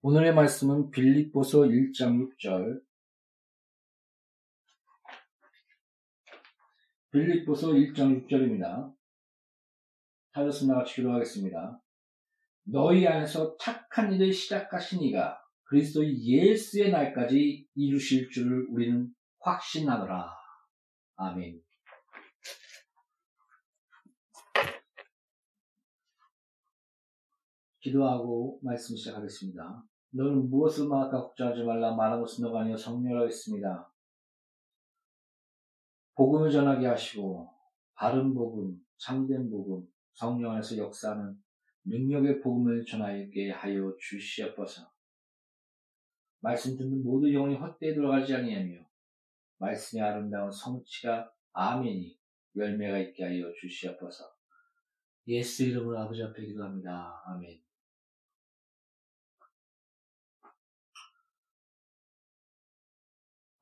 오늘의 말씀은 빌립보서 1장 6절 빌립보서 1장 6절입니다. 찾았으면 같이 기도하겠습니다. 너희 안에서 착한 일을 시작하신 이가 그리스도 예수의 날까지 이루실 줄을 우리는 확신하노라. 아멘. 기도하고 말씀 시작하겠습니다. 너는 무엇을 말할까 걱정하지 말라 말한 것은 너가 아니여 성령하겠습니다. 복음을 전하게 하시고 바른 복음, 참된 복음, 성령 안에서 역사하는 능력의 복음을 전하게 하여 주시옵소서. 말씀 듣는 모두 영혼이 헛되이 들어가지 아니하며 말씀의 아름다운 성취가 아멘이 열매가 있게 하여 주시옵소서. 예수 이름으로 아버지 앞에 기도합니다. 아멘.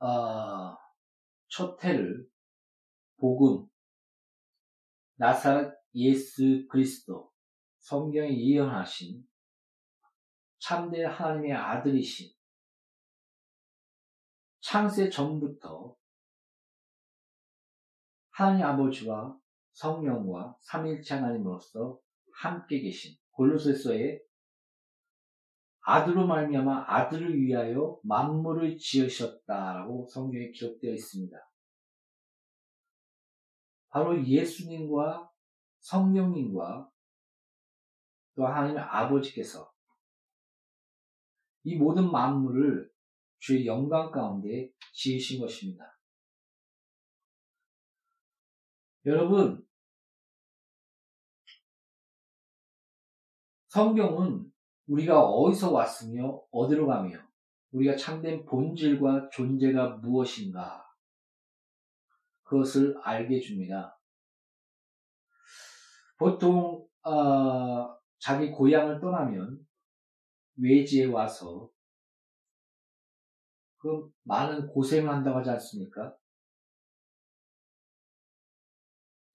아, 첫 해를 복음, 나사렛 예수 그리스도, 성경에 예언하신 참된 하나님의 아들이신 창세 전부터 하나님 아버지와 성령과 삼일체 하나님으로서 함께 계신 골로새서의 아들로 말미암아 아들을 위하여 만물을 지으셨다라고 성경에 기록되어 있습니다. 바로 예수님과 성령님과 또 하나님의 아버지께서 이 모든 만물을 주의 영광 가운데 지으신 것입니다. 여러분, 성경은 우리가 어디서 왔으며 어디로 가며 우리가 참된 본질과 존재가 무엇인가 그것을 알게 해줍니다. 보통 어, 자기 고향을 떠나면 외지에 와서 그 많은 고생을 한다고 하지 않습니까?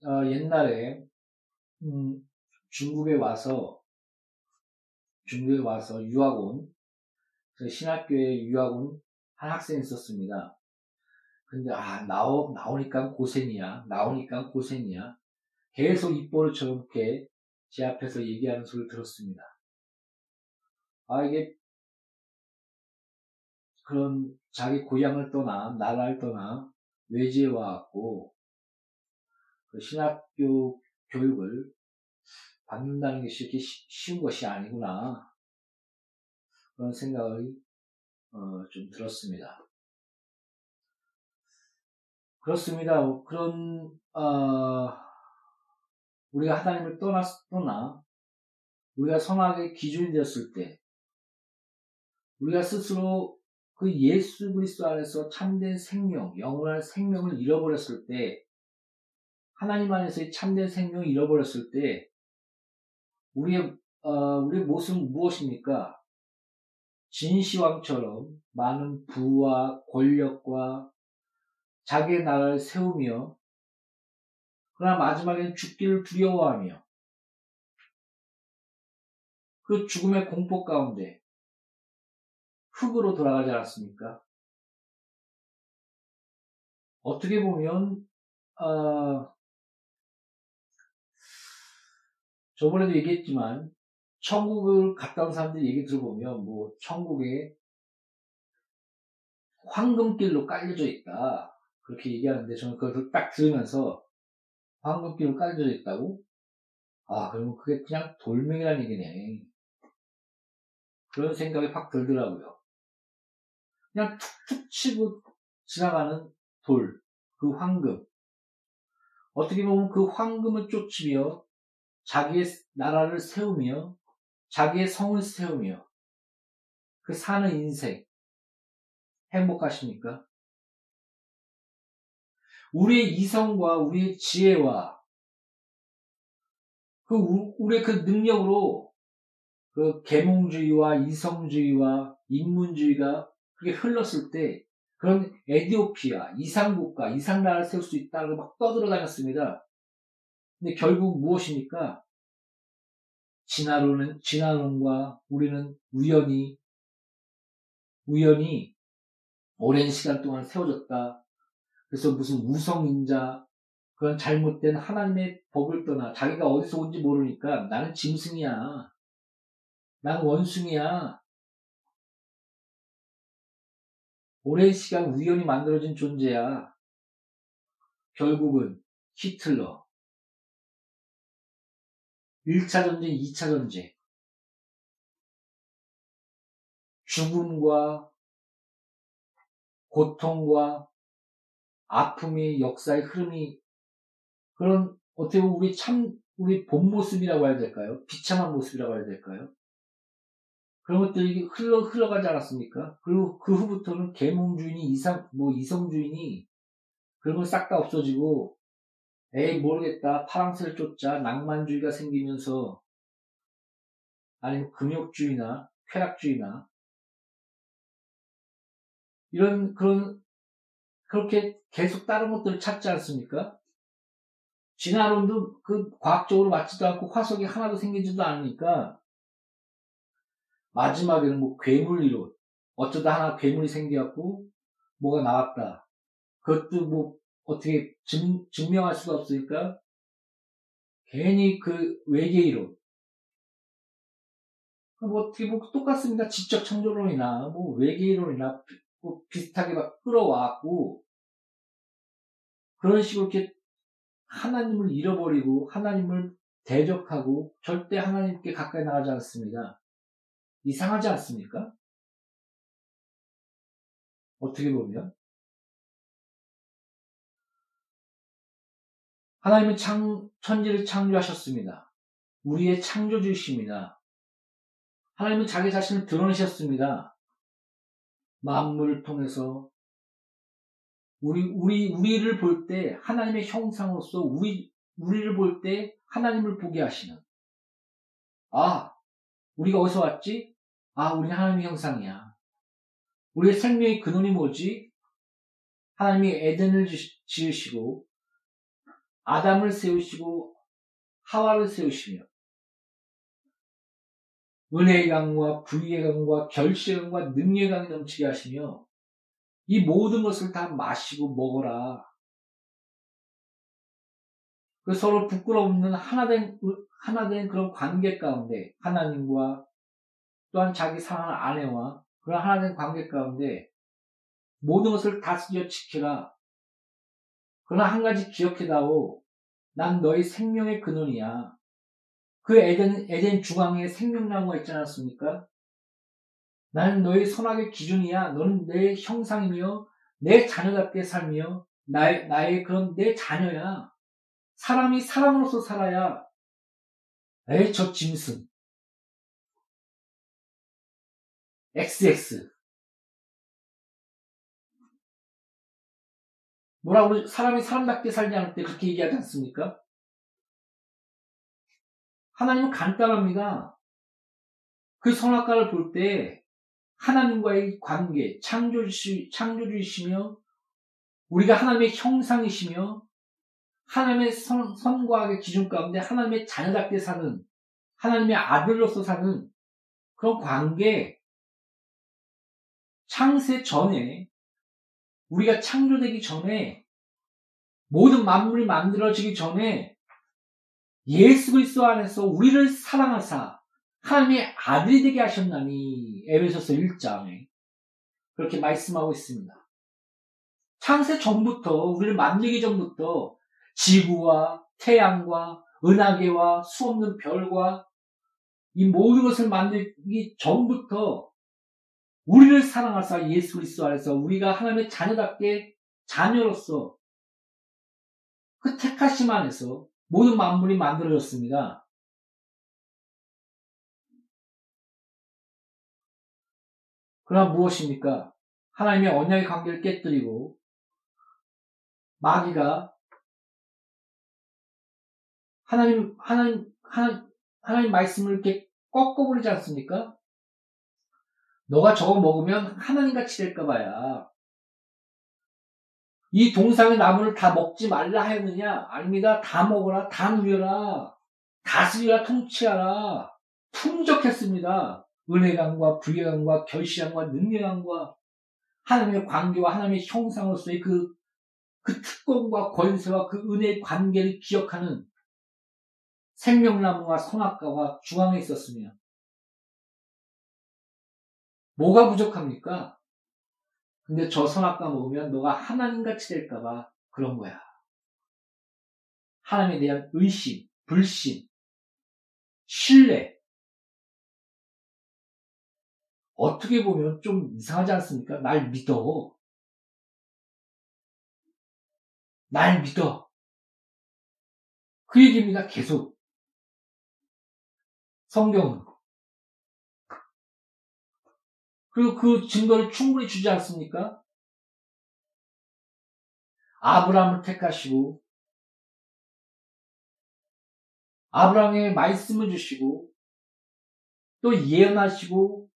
어, 옛날에 음, 중국에 와서 중국에 와서 유학 온, 그 신학교에 유학 온 한 학생이 있었습니다. 근데, 아, 나오, 나오니까 고생이야. 나오니까 고생이야. 계속 입버릇처럼 이렇게 제 앞에서 얘기하는 소리를 들었습니다. 아, 이게, 그런 자기 고향을 떠나, 나라를 떠나, 외지에 와갖고, 그 신학교 교육을 받는다는 것이 이렇게 쉬운 것이 아니구나. 그런 생각이 어, 좀 들었습니다. 그렇습니다. 그런 어, 우리가 하나님을 떠났, 떠나 우리가 성악의 기준이 되었을 때 우리가 스스로 그 예수 그리스도 안에서 참된 생명, 영원한 생명을 잃어버렸을 때 하나님 안에서의 참된 생명을 잃어버렸을 때 우리의 어, 우리의 모습은 무엇입니까? 진시황처럼 많은 부와 권력과 자기의 나라를 세우며 그러나 마지막에는 죽기를 두려워하며 그 죽음의 공포 가운데 흙으로 돌아가지 않았습니까? 어떻게 보면 어, 저번에도 얘기했지만 천국을 갔다 온 사람들 얘기 들어보면 뭐 천국에 황금길로 깔려져 있다. 그렇게 얘기하는데 저는 그걸 딱 들으면서 황금길로 깔려져 있다고? 아 그러면 그게 그냥 돌멩이라는 얘기네. 그런 생각이 확 들더라고요. 그냥 툭툭 치고 지나가는 돌, 그 황금. 어떻게 보면 그 황금을 쫓으며 자기의 나라를 세우며 자기의 성을 세우며 그 사는 인생 행복하십니까? 우리의 이성과 우리의 지혜와 그 우리의 그 능력으로 그 계몽주의와 이성주의와 인문주의가 그게 흘렀을 때 그런 에디오피아, 이상국가, 이상나라를 세울 수 있다고 막 떠들어 다녔습니다. 근데 결국 무엇입니까? 진화론은, 진화론과 우리는 우연히 우연히 오랜 시간 동안 세워졌다. 그래서 무슨 우성인자, 그런 잘못된 하나님의 법을 떠나 자기가 어디서 온지 모르니까 나는 짐승이야. 난 원숭이야. 오랜 시간 우연히 만들어진 존재야. 결국은 히틀러. 1차 전쟁, 2차 전쟁. 죽음과 고통과 아픔의 역사의 흐름이 그런 어떻게 보면 우리 참 우리 본 모습이라고 해야 될까요? 비참한 모습이라고 해야 될까요? 그런 것들이 흘러 흘러가지 않았습니까? 그리고 그 후부터는 계몽 주인이 이상 뭐 이성 주인이 그런 건 싹 다 없어지고 에이 모르겠다. 파랑새를 쫓자. 낭만주의가 생기면서. 아니면 금욕주의나 쾌락주의나. 이런 그런 그렇게 계속 다른 것들을 찾지 않습니까? 진화론도 그 과학적으로 맞지도 않고 화석이 하나도 생기지도 않으니까. 마지막에는 뭐 괴물 이론. 어쩌다 하나 괴물이 생겨갖고 뭐가 나왔다. 그것도 뭐 어떻게 증, 증명할 수가 없으니까 괜히 그 외계이론 뭐 어떻게 뭐 똑같습니다. 지적 창조론이나 뭐 외계이론이나 뭐 비슷하게 막 끌어왔고 그런 식으로 이렇게 하나님을 잃어버리고 하나님을 대적하고 절대 하나님께 가까이 나가지 않습니다. 이상하지 않습니까? 어떻게 보면 하나님은 창, 천지를 창조하셨습니다. 우리의 창조주이십니다. 하나님은 자기 자신을 드러내셨습니다. 만물을 통해서 우리 우리 우리를 볼 때 하나님의 형상으로서 우리 우리를 볼 때 하나님을 보게 하시는 아 우리가 어디서 왔지? 아 우리 하나님의 형상이야. 우리의 생명의 근원이 뭐지? 하나님이 에덴을 지으시고 아담을 세우시고 하와를 세우시며 은혜의 강과 부의의 강과 결실의 강과 능력의 강이 넘치게 하시며 이 모든 것을 다 마시고 먹어라. 그 서로 부끄러움없는 하나된 하나된 그런 관계 가운데 하나님과 또한 자기 사랑하는 아내와 그런 하나된 관계 가운데 모든 것을 다스려 지키라. 그러나 한 가지 기억해다오. 난 너희 생명의 근원이야. 그 에덴, 에덴 중앙에 생명나무가 있지 않았습니까? 나는 너의 선악의 기준이야. 너는 내 형상이며 내 자녀답게 살며 나의, 나의 그런 내 자녀야. 사람이 사람으로서 살아야 에이 저 짐승 XX 뭐라고 그러죠? 사람이 사람답게 살지 않을 때 그렇게 얘기하지 않습니까? 하나님은 간단합니다. 그 선악과를 볼 때 하나님과의 관계, 창조주시, 창조주이시며 우리가 하나님의 형상이시며 하나님의 선, 선과의 기준 가운데 하나님의 자녀답게 사는 하나님의 아들로서 사는 그런 관계 창세 전에 우리가 창조되기 전에 모든 만물이 만들어지기 전에 예수 그리스도 안에서 우리를 사랑하사 하나님의 아들이 되게 하셨나니 에베소서 1장에 그렇게 말씀하고 있습니다. 창세 전부터 우리를 만들기 전부터 지구와 태양과 은하계와 수없는 별과 이 모든 것을 만들기 전부터 우리를 사랑하사 예수 그리스도 안에서 우리가 하나님의 자녀답게 자녀로서 그 택하심 안에서 모든 만물이 만들어졌습니다. 그러나 무엇입니까? 하나님의 언약의 관계를 깨뜨리고 마귀가 하나님 하나님 하나님, 하나님 말씀을 이렇게 꺾어버리지 않습니까? 너가 저거 먹으면 하나님같이 될까 봐야. 이 동상의 나무를 다 먹지 말라 하였느냐? 아닙니다. 다 먹어라, 다 누려라, 다스리라, 통치하라. 풍족했습니다. 은혜감과 부여감과 결실감과 능력감과 하나님의 관계와 하나님의 형상으로서의 그, 그 특권과 권세와 그 은혜의 관계를 기억하는 생명나무와 선악과가 중앙에 있었으며 뭐가 부족합니까? 근데 저 선악과 먹으면 너가 하나님같이 될까봐 그런 거야. 하나님에 대한 의심, 불신, 신뢰. 어떻게 보면 좀 이상하지 않습니까? 날 믿어. 날 믿어. 그 얘기입니다. 계속. 성경은. 그리고 그 증거를 충분히 주지 않습니까? 아브라함을 택하시고 아브라함의 말씀을 주시고 또 예언하시고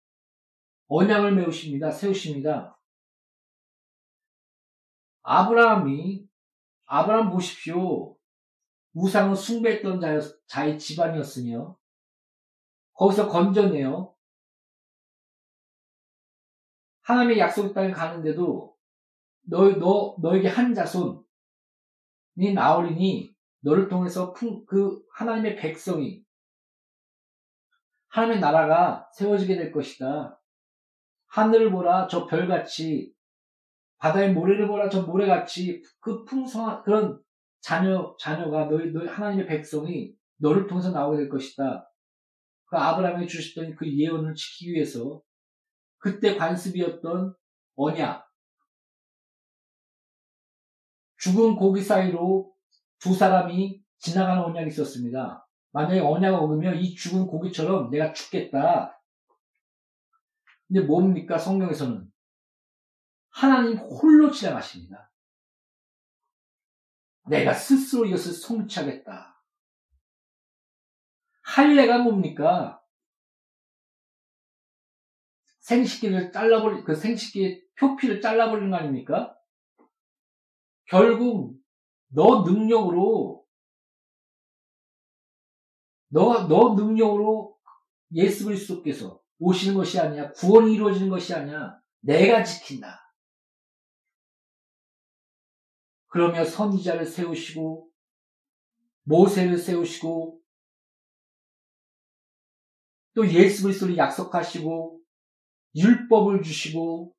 언약을 메우십니다. 세우십니다. 아브라함이 아브라함 보십시오. 우상을 숭배했던 자의 집안이었으며 거기서 건져내요. 하나님의 약속 땅에 가는데도 너, 너, 너에게 한 자손이 나오리니 너를 통해서 풍, 그 하나님의 백성이 하나님의 나라가 세워지게 될 것이다. 하늘을 보라 저 별같이 바다의 모래를 보라 저 모래같이 그 풍성한 그런 자녀 자녀가 너희 너희 하나님의 백성이 너를 통해서 나오게 될 것이다. 그 아브라함이 주셨던 그 예언을 지키기 위해서 그때 관습이었던 언약, 죽은 고기 사이로 두 사람이 지나가는 언약이 있었습니다. 만약에 언약을 얻으면 이 죽은 고기처럼 내가 죽겠다. 근데 뭡니까? 성경에서는 하나님 홀로 지나가십니다. 내가 스스로 이것을 성취하겠다. 할례가 뭡니까? 생식기를 잘라버리, 그 생식기의 표피를 잘라버리는 거 아닙니까? 결국, 너 능력으로, 너, 너 능력으로 예수 그리스도께서 오시는 것이 아니야. 구원이 이루어지는 것이 아니야. 내가 지킨다. 그러며 선지자를 세우시고, 모세를 세우시고, 또 예수 그리스도를 약속하시고, 율법을 주시고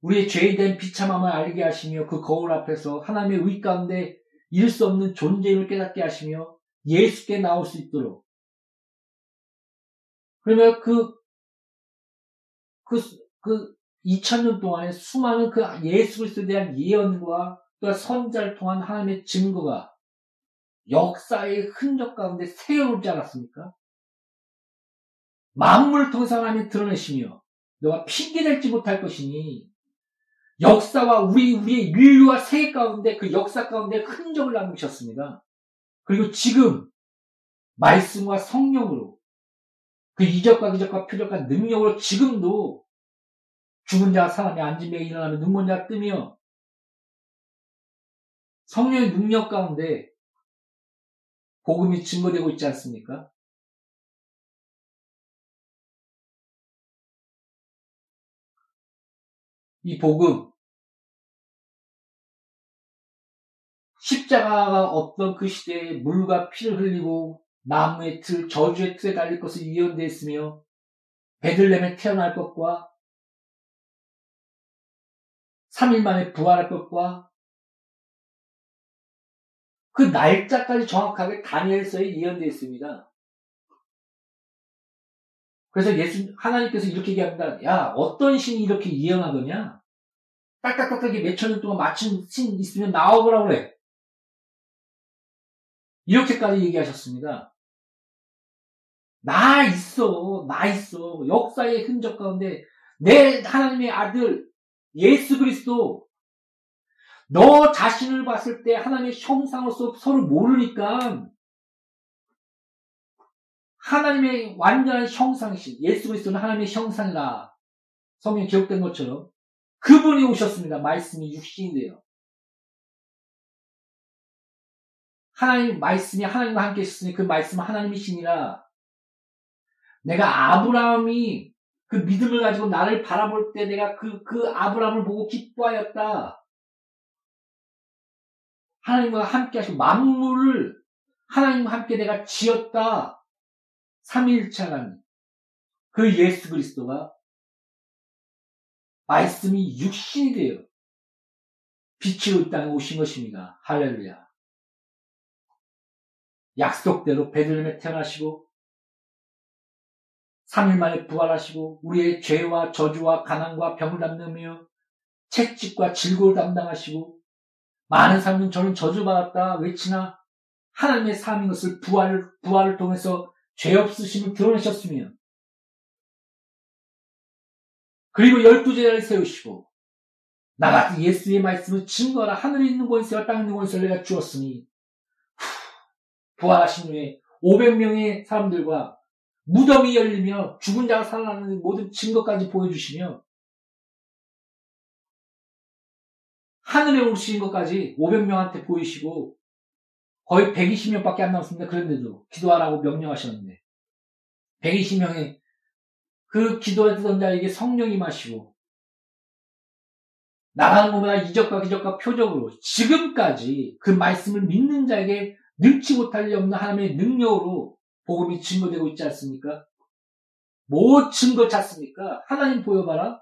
우리의 죄에 대 비참함을 알게 하시며 그 거울 앞에서 하나님의 의 가운데 잃을 수 없는 존재임을 깨닫게 하시며 예수께 나올 수 있도록 그러면 그, 그, 그 2000년 동안에 수많은 그 예수 그리스도에 대한 예언과 또 선자를 통한 하나님의 증거가 역사의 흔적 가운데 세워오지 않았습니까? 통해서 하나님이 드러내시며 너가 핑계될지 못할 것이니 역사와 우리 우리의 인류와 세계 가운데 그 역사 가운데 흔적을 남기셨습니다. 그리고 지금 말씀과 성령으로 그 이적과 기적과 표적과 능력으로 지금도 죽은 자가 사람이 앉으며 일어나며 눈먼 자가 뜨며 성령의 능력 가운데 복음이 증거되고 있지 않습니까? 이 복음, 십자가가 없던 그 시대에 물과 피를 흘리고 나무의 틀, 저주의 틀에 달릴 것을 예언되어 있으며 베들렘에 태어날 것과 3일 만에 부활할 것과 그 날짜까지 정확하게 다니엘서에 예언되어 있습니다. 그래서 예수, 하나님께서 이렇게 얘기합니다. 야, 어떤 신이 이렇게 예언하더냐? 딱딱딱하게 몇천 년 동안 맞춘 신 있으면 나와보라 그래. 이렇게까지 얘기하셨습니다. 나 있어, 나 있어. 역사의 흔적 가운데 내 하나님의 아들 예수 그리스도 너 자신을 봤을 때 하나님의 형상으로서 서로 모르니까 하나님의 완전한 형상이신 예수 그리스도는 하나님의 형상이다. 성경 기록된 것처럼 그분이 오셨습니다. 말씀이 육신이 돼요. 하나님 말씀이 하나님과 함께 있으니 그 말씀은 하나님이시니라. 내가 아브라함이 그 믿음을 가지고 나를 바라볼 때 내가 그, 그 아브라함을 보고 기뻐하였다. 하나님과 함께 하시고 만물을 하나님과 함께 내가 지었다. 삼일차간 그 예수 그리스도가 말씀이 육신이 되어 빛으로 이 땅에 오신 것입니다. 할렐루야. 약속대로 베들레헴에 태어나시고 3일 만에 부활하시고 우리의 죄와 저주와 가난과 병을 담으며 채찍과 질고를 담당하시고 많은 사람은 저는 저주받았다 외치나 하나님의 삶인 것을 부활, 부활을 통해서 죄 없으심을 드러내셨으며 그리고 열두 제자를 세우시고 나 같은 예수의 말씀을 증거하라 하늘에 있는 권세와 땅에 있는 권세를 내가 주었으니 부활하신 후에 500명의 사람들과 무덤이 열리며 죽은 자가 살아나는 모든 증거까지 보여주시며 하늘에 오르신 것까지 500명한테 보이시고 거의 120명밖에 안 남았습니다. 그런데도 기도하라고 명령하셨는데 120명의 그 기도했던 자에게 성령이 마시고 나가는 것보다 이적과 기적과 표적으로 지금까지 그 말씀을 믿는 자에게 능치 못할 리 없는 하나님의 능력으로 복음이 증거되고 있지 않습니까? 뭐 증거 찾습니까? 하나님 보여봐라.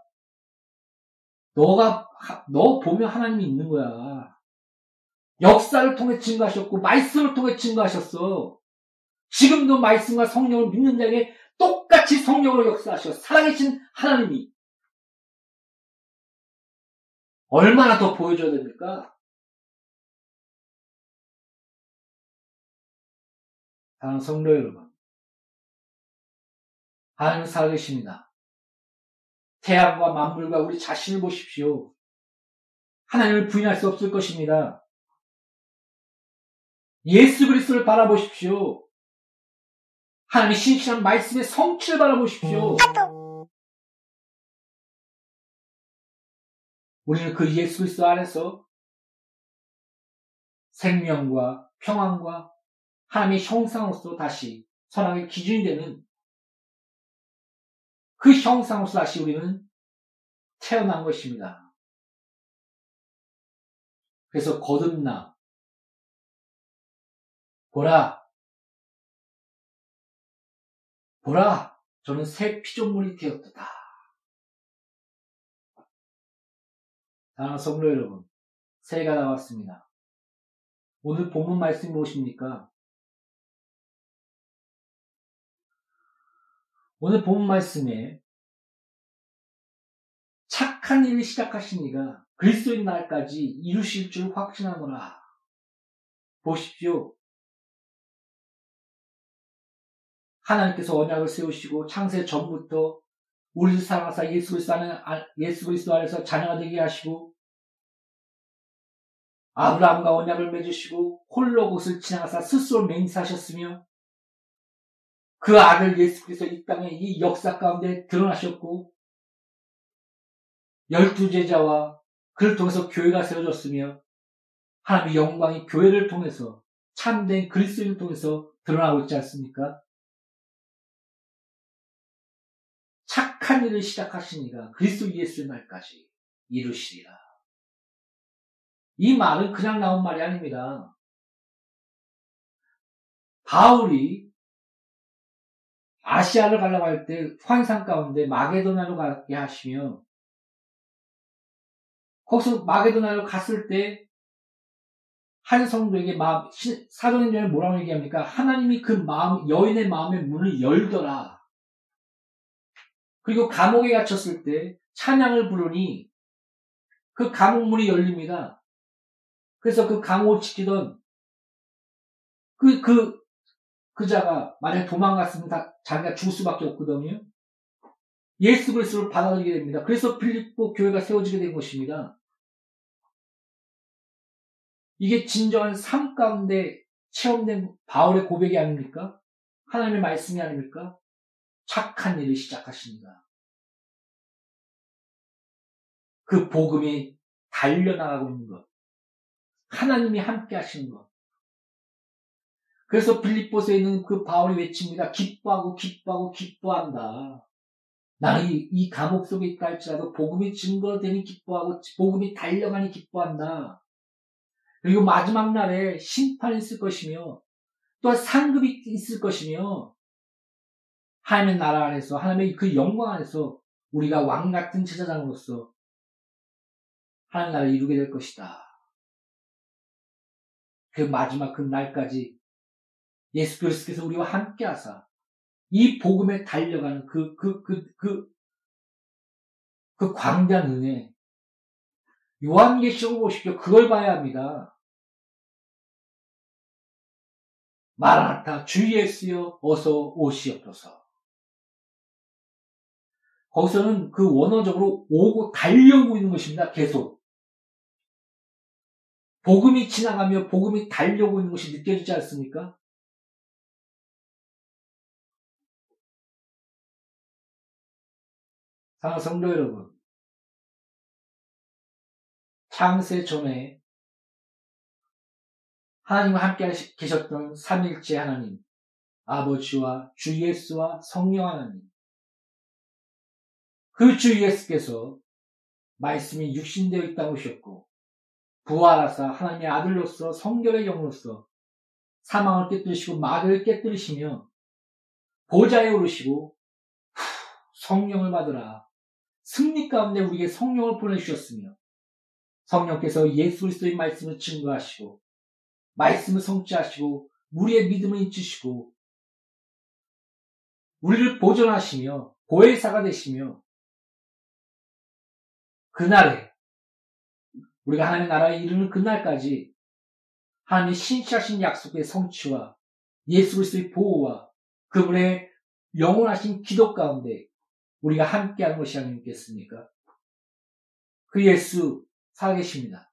너가 너 보면 하나님이 있는 거야. 역사를 통해 증거하셨고 말씀을 통해 증거하셨어. 지금도 말씀과 성령을 믿는 자에게 똑같이 성령으로 역사하셔. 살아계신 하나님이 얼마나 더 보여줘야 됩니까? 사랑하는 성도 여러분. 하나님 살아계십니다. 태양과 만물과 우리 자신을 보십시오. 하나님을 부인할 수 없을 것입니다. 예수 그리스도를 바라보십시오. 하나님의 신실한 말씀의 성취를 바라보십시오. 우리는 그 예수 그리스도 안에서 생명과 평안과 하나님의 형상으로서 다시 선악의 기준이 되는 그 형상으로서 다시 우리는 태어난 것입니다. 그래서 거듭나 보라 보라 저는 새 피조물이 되었다. 사랑하는 성도 여러분 새해가 나왔습니다. 오늘 본문 말씀이 무엇입니까? 오늘 본 말씀에 착한 일을 시작하신 이가 그리스도인 날까지 이루실 줄 확신하노라. 보십시오. 하나님께서 언약을 세우시고 창세 전부터 우리를 사랑하사 예수 그리스도 안에, 예수 그리스도 안에서 자녀가 되게 하시고 아브라함과 언약을 맺으시고 홀로 곳을 지나가사 스스로 맹세하셨으며 그 아들 예수 그리스도 이 땅에 이 역사 가운데 드러나셨고 열두 제자와 그를 통해서 교회가 세워졌으며 하나님의 영광이 교회를 통해서 참된 그리스도인을 통해서 드러나고 있지 않습니까? 착한 일을 시작하시니가 그리스도 예수의 날까지 이루시리라. 이 말은 그냥 나온 말이 아닙니다. 바울이 아시아를 가려고 할 때 환상 가운데 마게도나로 가게 하시며 거기서 마게도나로 갔을 때 한 성도에게 마음, 사도행전에 뭐라고 얘기합니까? 하나님이 그 마음, 여인의 마음의 문을 열더라. 그리고 감옥에 갇혔을 때 찬양을 부르니 그 감옥 문이 열립니다. 그래서 그 감옥을 지키던 그, 그 그자가 만약 도망갔으면 다 자기가 죽을 수밖에 없거든요. 예수 그리스도를 받아들이게 됩니다. 그래서 필리포 교회가 세워지게 된 것입니다. 이게 진정한 삶 가운데 체험된 바울의 고백이 아닙니까? 하나님의 말씀이 아닙니까? 착한 일을 시작하십니다. 그 복음이 달려나가고 있는 것. 하나님이 함께 하시는 것. 그래서 빌립보스에 있는 그 바울이 외칩니다. 기뻐하고 기뻐하고 기뻐한다. 나는 이, 이 감옥 속에 있다 할지라도 복음이 증거되니 기뻐하고 복음이 달려가니 기뻐한다. 그리고 마지막 날에 심판이 있을 것이며 또 상급이 있을 것이며 하나님의 나라 안에서 하나님의 그 영광 안에서 우리가 왕 같은 제사장으로서 하나님 나라를 이루게 될 것이다. 그 마지막 그 날까지 예수 그리스도께서 우리와 함께 하사 이 복음에 달려가는 그, 그, 그, 그, 그 광대한 은혜. 요한계시록을 보십시오. 그걸 봐야 합니다. 마라나타 주 예수여 어서 오시옵소서. 거기서는 그 원어적으로 오고 달려오고 있는 것입니다. 계속. 복음이 지나가며 복음이 달려오고 있는 것이 느껴지지 않습니까? 사랑 성도 여러분, 창세 전에 하나님과 함께 계셨던 삼일째 하나님, 아버지와 주 예수와 성령 하나님, 그 주 예수께서 말씀이 육신되어 있다고 하셨고, 부활하사 하나님의 아들로서 성결의 영으로서 사망을 깨뜨리시고 마귀를 깨뜨리시며 보좌에 오르시고 성령을 받으라. 승리 가운데 우리에게 성령을 보내주셨으며 성령께서 예수 그리스도의 말씀을 증거하시고 말씀을 성취하시고 우리의 믿음을 인치시고 우리를 보존하시며 보혜사가 되시며 그날에 우리가 하나님의 나라에 이르는 그날까지 하나님의 신실하신 약속의 성취와 예수 그리스도의 보호와 그분의 영원하신 기도 가운데 우리가 함께하는 것이 아니겠습니까? 그 예수 살아계십니다.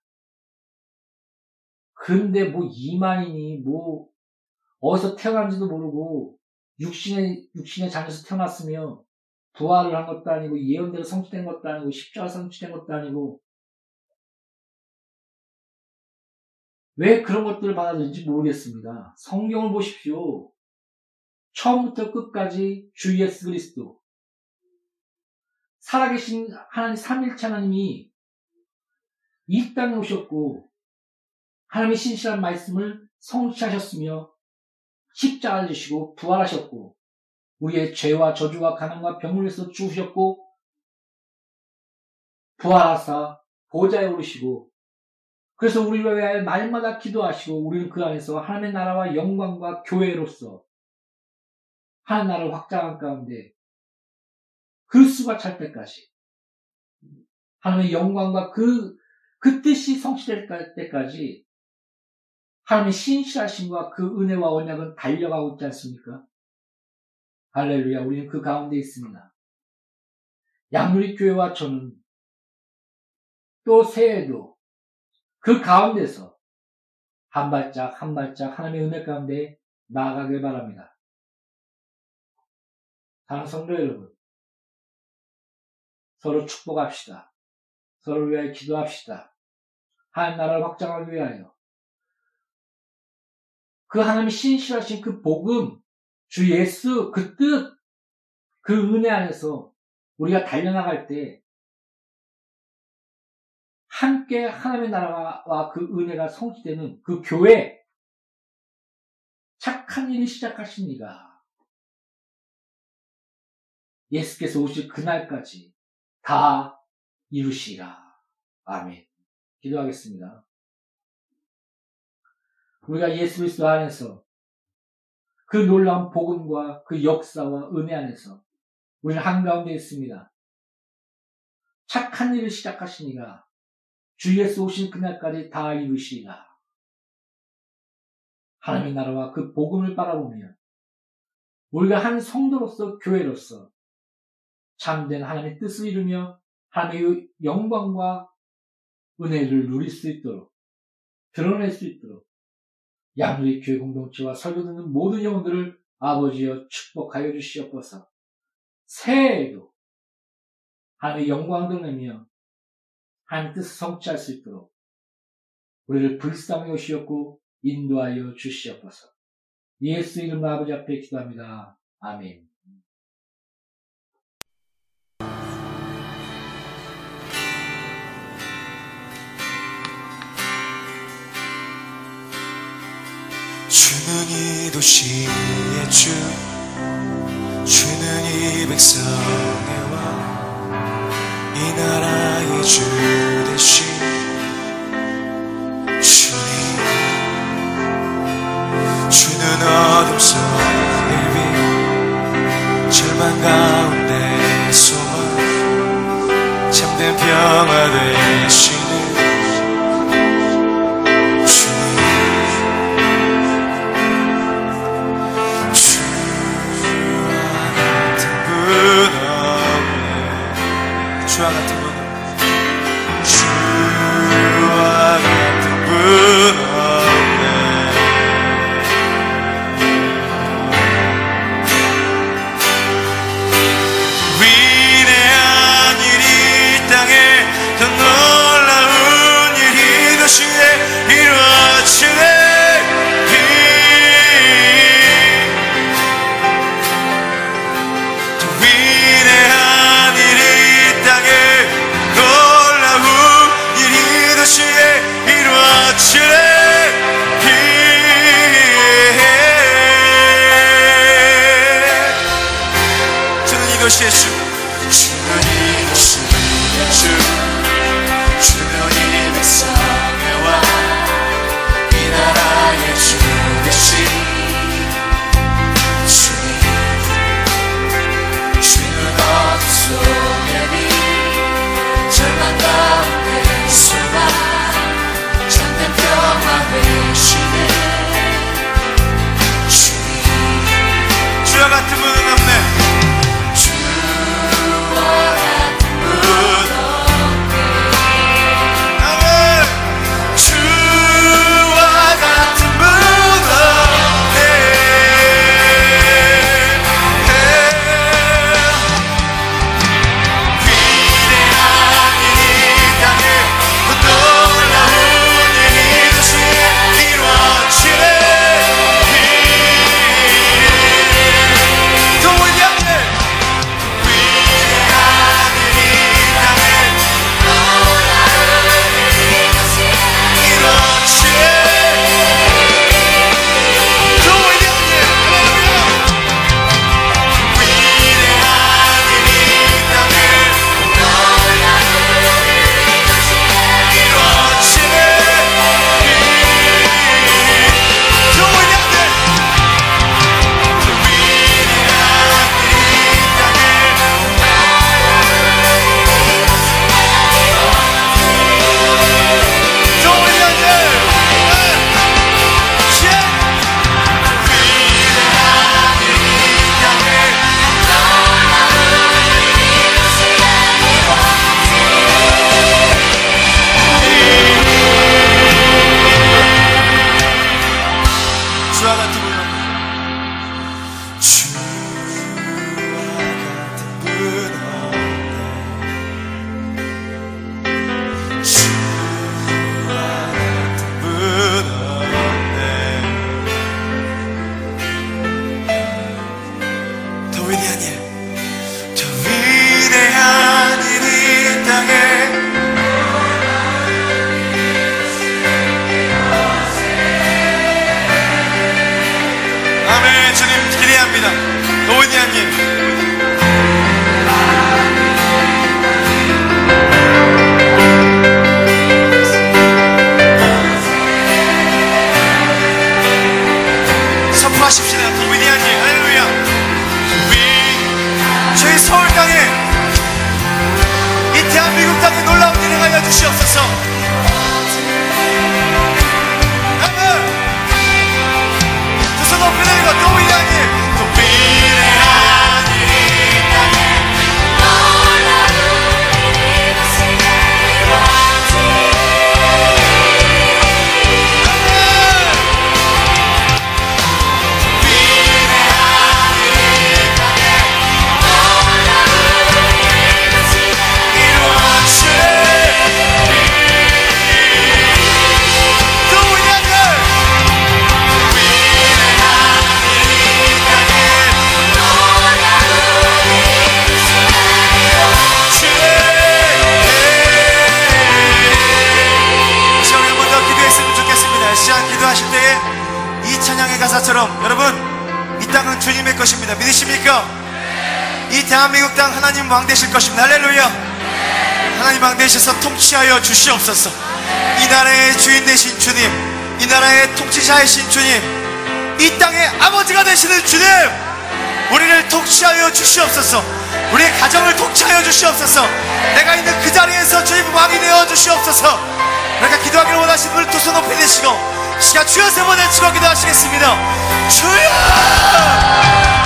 그런데 뭐 이만이니 뭐 어디서 태어난지도 모르고 육신의 육신의 자녀에서 태어났으며 부활을 한 것도 아니고 예언대로 성취된 것도 아니고 십자가 성취된 것도 아니고 왜 그런 것들을 받아들인지 모르겠습니다. 성경을 보십시오. 처음부터 끝까지 주 예수 그리스도 살아계신 하나님 삼일체 하나님이 이 땅에 오셨고 하나님의 신실한 말씀을 성취하셨으며 십자가를 지시고 부활하셨고 우리의 죄와 저주와 가난과 병을 위해서 죽으셨고 부활하사 보좌에 오르시고 그래서 우리를 위하여 날마다 기도하시고 우리는 그 안에서 하나님의 나라와 영광과 교회로서 하나님 나라를 확장한 가운데 그 수가 찰 때까지 하나님의 영광과 그, 그 뜻이 성취될 때까지 하나님의 신실하심과 그 은혜와 언약은 달려가고 있지 않습니까? 할렐루야, 우리는 그 가운데 있습니다. 양누리 교회와 저는 또 새해도 그 가운데서 한 발짝 한 발짝 하나님의 은혜 가운데 나아가길 바랍니다. 사랑 성도 여러분, 서로 축복합시다. 서로 위하여 기도합시다. 하나님 나라를 확장하기 위하여 그 하나님의 신실하신 그 복음, 주 예수 그 뜻, 그 은혜 안에서 우리가 달려나갈 때 함께 하나님의 나라와 그 은혜가 성취되는 그 교회 착한 일을 시작하신 이가 예수께서 오실 그날까지 다 이루시라. 아멘. 기도하겠습니다. 우리가 예수 그리스도 안에서 그 놀라운 복음과 그 역사와 은혜 안에서 우리는 한가운데 있습니다. 착한 일을 시작하시니가 주 예수 오신 그날까지 다 이루시리라. 하나님의 나라와 그 복음을 바라보며 우리가 한 성도로서 교회로서 참된 하나님의 뜻을 이루며 하나님의 영광과 은혜를 누릴 수 있도록 드러낼 수 있도록 양로의 교회 공동체와 설교 듣는 모든 영혼들을 아버지여 축복하여 주시옵소서. 새해에도 하늘의 영광을 내며 한 뜻을 성취할 수 있도록 우리를 불쌍히 오시옵고 인도하여 주시옵소서. 예수 이름 아버지 앞에 기도합니다. 아멘. 주는 이 도시의 주 주는 이 백성의 왕 이 나라의 주 대신 주님. 주는 어둠 속의 위 절망 가운데 소망 참된 평화 되신 Encheu, sessão. 왕 되실 것입니다. 할렐루야. 하나님 왕 되셔서 통치하여 주시옵소서. 이 나라의 주인 되신 주님, 이 나라의 통치자이신 주님, 이 땅의 아버지가 되시는 주님, 우리를 통치하여 주시옵소서. 우리의 가정을 통치하여 주시옵소서. 내가 있는 그 자리에서 주님 왕이 되어 주시옵소서. 그러니까 기도하기를 원하신 분을 두손 높이 내시고 시간 주여 세 번에 치고 기도하시겠습니다. 주여!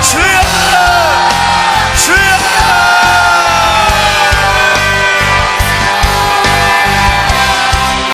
주여!